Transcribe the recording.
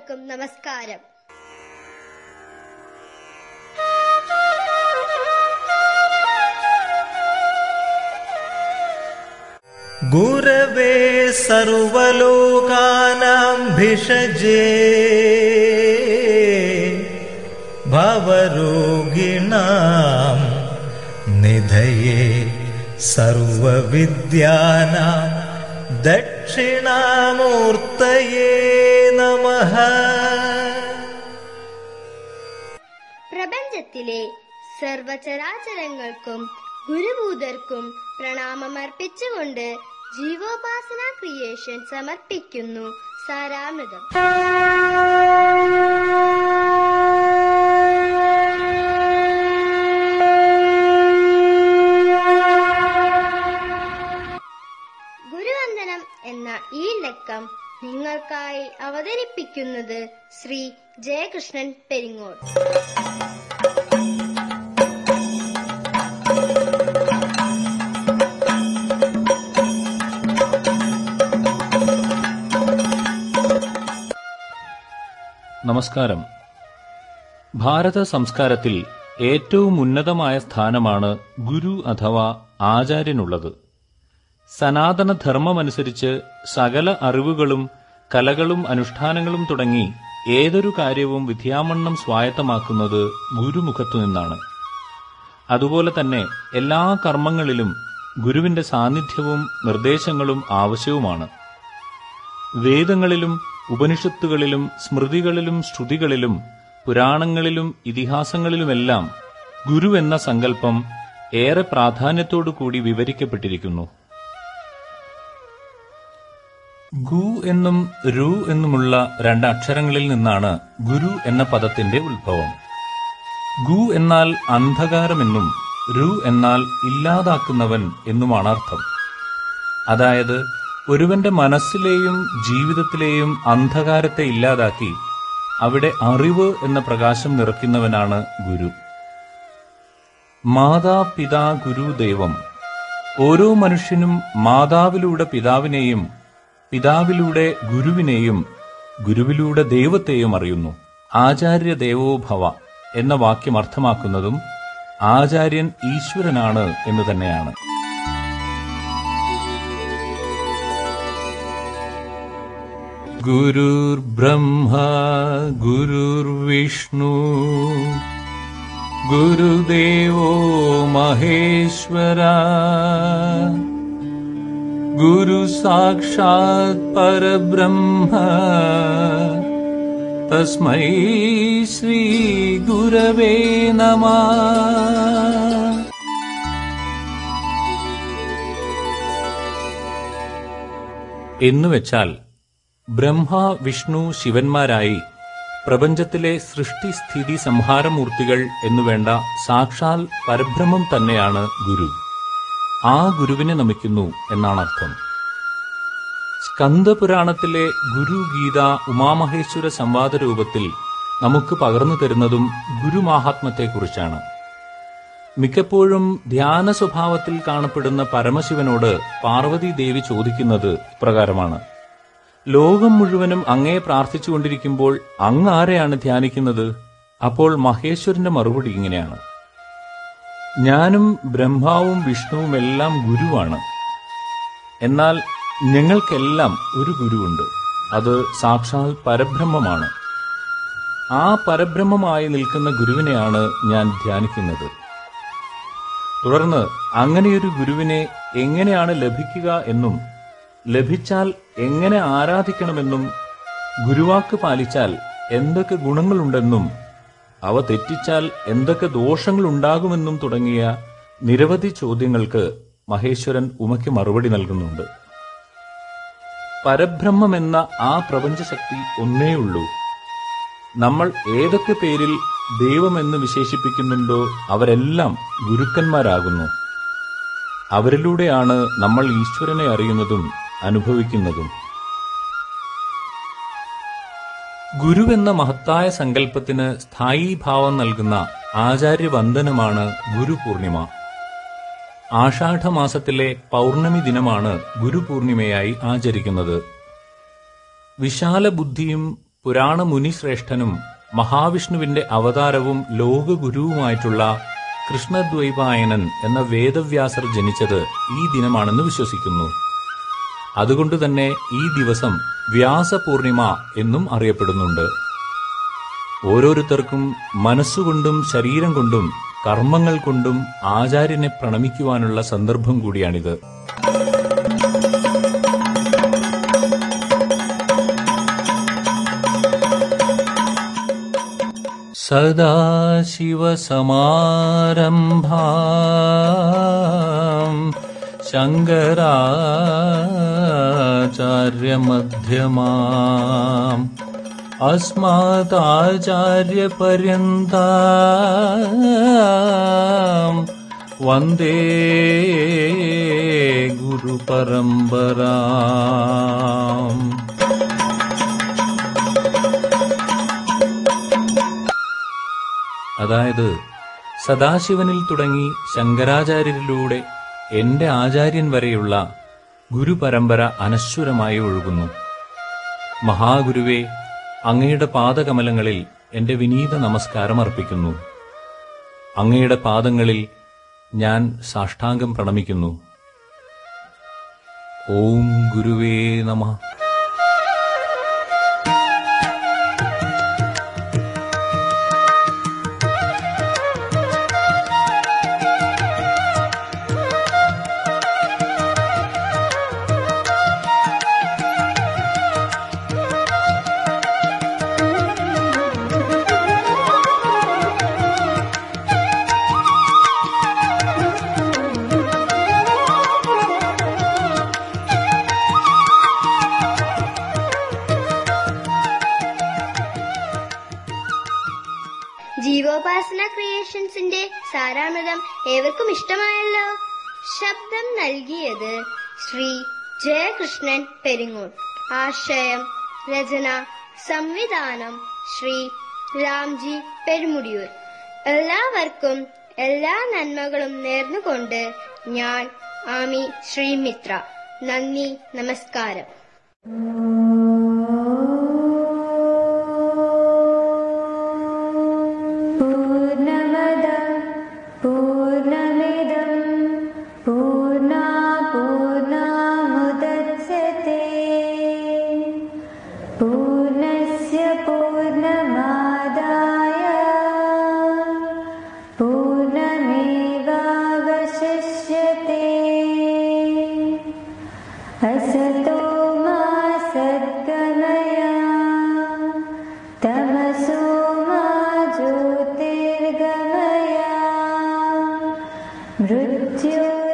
ഏവർക്കും നമസ്കാരം गुरवे सर्वलोकानां भिषजे भवरोगिणां निधये सर्वविद्यानां ദക്ഷിണാമൂർത്തയേ നമ. പ്രപഞ്ചത്തിലെ സർവചരാചരങ്ങൾക്കും ഗുരുഭൂതർക്കും പ്രണാമമർപ്പിച്ചുകൊണ്ട് ജീവോപാസന ക്രിയേഷൻ സമർപ്പിക്കുന്നു സാരാമൃതം. ഗുരുവന്ദനം എന്ന ഈ ലക്കം നിങ്ങൾക്കായി അവതരിപ്പിക്കുന്നത് ശ്രീ ജയകൃഷ്ണൻ പെരിങ്ങോൾ നമസ്കാരം. ഭാരത സംസ്കാരത്തിൽ ഏറ്റവും ഉന്നതമായ സ്ഥാനമാണ് ഗുരു അഥവാ ആചാര്യനുള്ളത്. സനാതന ധർമ്മമനുസരിച്ച് സകല അറിവുകളും കലകളും അനുഷ്ഠാനങ്ങളും തുടങ്ങി ഏതൊരു കാര്യവും വിദ്യാമണ്ണം സ്വായത്തമാക്കുന്നത് ഗുരുമുഖത്തു നിന്നാണ്. അതുപോലെ തന്നെ എല്ലാ കർമ്മങ്ങളിലും ഗുരുവിന്റെ സാന്നിധ്യവും നിർദ്ദേശങ്ങളും ആവശ്യവുമാണ്. വേദങ്ങളിലും ഉപനിഷത്തുകളിലും സ്മൃതികളിലും ശ്രുതികളിലും പുരാണങ്ങളിലും ഇതിഹാസങ്ങളിലുമെല്ലാം ഗുരു എന്ന സങ്കല്പം ഏറെ പ്രാധാന്യത്തോടു കൂടി വിവരിക്കപ്പെട്ടിരിക്കുന്നു. ഗു എന്നും രു എന്നുമുള്ള രണ്ട് അക്ഷരങ്ങളിൽ നിന്നാണ് ഗുരു എന്ന പദത്തിന്റെ ഉത്ഭവം. ഗു എന്നാൽ അന്ധകാരമെന്നും രു എന്നാൽ ഇല്ലാതാക്കുന്നവൻ എന്നുമാണ് അർത്ഥം. അതായത് ഒരുവന്റെ മനസ്സിലെയും ജീവിതത്തിലെയും അന്ധകാരത്തെ ഇല്ലാതാക്കി അവിടെ അറിവ് എന്ന പ്രകാശം നിറയ്ക്കുന്നവനാണ് ഗുരു. മാതാ പിതാ ഗുരു ദൈവം. ഓരോ മനുഷ്യനും മാതാവിലൂടെ പിതാവിനെയും പിതാവിലൂടെ ഗുരുവിനെയും ഗുരുവിലൂടെ ദൈവത്തെയും അറിയുന്നു. ആചാര്യ ദേവോഭവ എന്ന വാക്യം അർത്ഥമാക്കുന്നതും ആചാര്യൻ ഈശ്വരനാണ് എന്ന് തന്നെയാണ്. ഗുരുർബ്രഹ്മ ഗുരുർവിഷ്ണു ഗുരുദേവോ മഹേശ്വര ഗുരു സാക്ഷാത് പരബ്രഹ്മ. തസ്മൈ ശ്രീ ഗുരവേ നമ. എന്നുവെച്ചാൽ ബ്രഹ്മ വിഷ്ണു ശിവന്മാരായി പ്രപഞ്ചത്തിലെ സൃഷ്ടിസ്ഥിതി സംഹാരമൂർത്തികൾ എന്നുവേണ്ട സാക്ഷാൽ പരബ്രഹ്മം തന്നെയാണ് ഗുരു. ആ ഗുരുവിനെ നമിക്കുന്നു എന്നാണ് അർത്ഥം സ്കന്ദപുരാണത്തിലെ ഗുരു ഗീത ഉമാമഹേശ്വര സംവാദ രൂപത്തിൽ നമുക്ക് പകർന്നു തരുന്നതും ഗുരുമാഹാത്മ്യത്തെക്കുറിച്ചാണ്. മിക്കപ്പോഴും ധ്യാന സ്വഭാവത്തിൽ കാണപ്പെടുന്ന പരമശിവനോട് പാർവതി ദേവി ചോദിക്കുന്നത് ഇപ്രകാരമാണ്. ലോകം മുഴുവനും അങ്ങയെ പ്രാർത്ഥിച്ചുകൊണ്ടിരിക്കുമ്പോൾ അങ്ങ് ആരെയാണ് ധ്യാനിക്കുന്നത്? അപ്പോൾ മഹേശ്വരന്റെ മറുപടി ഇങ്ങനെയാണ്. ഞാനും ബ്രഹ്മാവും വിഷ്ണുവും എല്ലാം ഗുരുവാണ്. എന്നാൽ ഞങ്ങൾക്കെല്ലാം ഒരു ഗുരുവുണ്ട്. അത് സാക്ഷാൽ പരബ്രഹ്മമാണ്. ആ പരബ്രഹ്മമായി നിൽക്കുന്ന ഗുരുവിനെയാണ് ഞാൻ ധ്യാനിക്കുന്നത്. തുടർന്ന് അങ്ങനെയൊരു ഗുരുവിനെ എങ്ങനെയാണ് ലഭിക്കുക എന്നും ലഭിച്ചാൽ എങ്ങനെ ആരാധിക്കണമെന്നും ഗുരുവാക്ക് പാലിച്ചാൽ എന്തൊക്കെ ഗുണങ്ങളുണ്ടെന്നും അവ തെറ്റിച്ചാൽ എന്തൊക്കെ ദോഷങ്ങൾ ഉണ്ടാകുമെന്നും തുടങ്ങിയ നിരവധി ചോദ്യങ്ങൾക്ക് മഹേശ്വരൻ ഉമയ്ക്ക് മറുപടി നൽകുന്നുണ്ട്. പരബ്രഹ്മം എന്ന ആ പ്രപഞ്ചശക്തി ഒന്നേയുള്ളൂ. നമ്മൾ ഏതൊക്കെ പേരിൽ ദൈവമെന്ന് വിശേഷിപ്പിക്കുന്നുണ്ടോ അവരെല്ലാം ഗുരുക്കന്മാരാകുന്നു. അവരിലൂടെയാണ് നമ്മൾ ഈശ്വരനെ അറിയുന്നതും അനുഭവിക്കുന്നതും. ഗുരുവെന്ന മഹത്തായ സങ്കല്പത്തിന് സ്ഥായീഭാവം നൽകുന്ന ആചാര്യവന്ദനമാണ് ഗുരുപൂർണിമ. ആഷാഢമാസത്തിലെ പൗർണമി ദിനമാണ് ഗുരുപൂർണിമയായി ആചരിക്കുന്നത്. വിശാല ബുദ്ധിയും പുരാണ മുനിശ്രേഷ്ഠനും മഹാവിഷ്ണുവിന്റെ അവതാരവും ലോകഗുരുവുമായിട്ടുള്ള കൃഷ്ണദ്വൈപായനൻ എന്ന വേദവ്യാസർ ജനിച്ചത് ഈ ദിനമാണെന്ന് വിശ്വസിക്കുന്നു. അതുകൊണ്ട് തന്നെ ഈ ദിവസം വ്യാസപൂർണിമ എന്നും അറിയപ്പെടുന്നുണ്ട്. ഓരോരുത്തർക്കും മനസ്സുകൊണ്ടും ശരീരം കൊണ്ടും കർമ്മങ്ങൾ കൊണ്ടും ആചാര്യനെ പ്രണമിക്കുവാനുള്ള സന്ദർഭം കൂടിയാണിത്. സദാശിവസമാരംഭാം ശങ്കരാചാര്യമധ്യമാം अस्माचार्यपर्यन्ताम् वन्दे गुरुपरम्पराम् അതായത് സദാശിവനിൽ തുടങ്ങി ശങ്കരാചാര്യരിലൂടെ എന്റെ ആചാര്യൻ വരെയുള്ള ഗുരുപരമ്പര അനശ്വരമായി ഒഴുകുന്നു. മഹാഗുരുവെ അങ്ങയുടെ പാദകമലങ്ങളിൽ എന്റെ വിനീത നമസ്കാരം അർപ്പിക്കുന്നു. അങ്ങയുടെ പാദങ്ങളിൽ ഞാൻ സാഷ്ടാംഗം പ്രണമിക്കുന്നു. ഓം ഗുരുവേ നമ. ജീവോപാസന ക്രിയേഷൻസിന്റെ സാരാമൃതം ഏവർക്കും ഇഷ്ടമായല്ലോ. ശബ്ദം നൽകിയത് ശ്രീ ജയകൃഷ്ണൻ പെരിങ്ങോൾ ആശയം രചന സംവിധാനം ശ്രീ രാംജി പെരുമുടിയൂർ. എല്ലാവർക്കും എല്ലാ നന്മകളും നേർന്നുകൊണ്ട് ഞാൻ ആമി ശ്രീമിത്ര. നന്ദി നമസ്കാരം. ブル。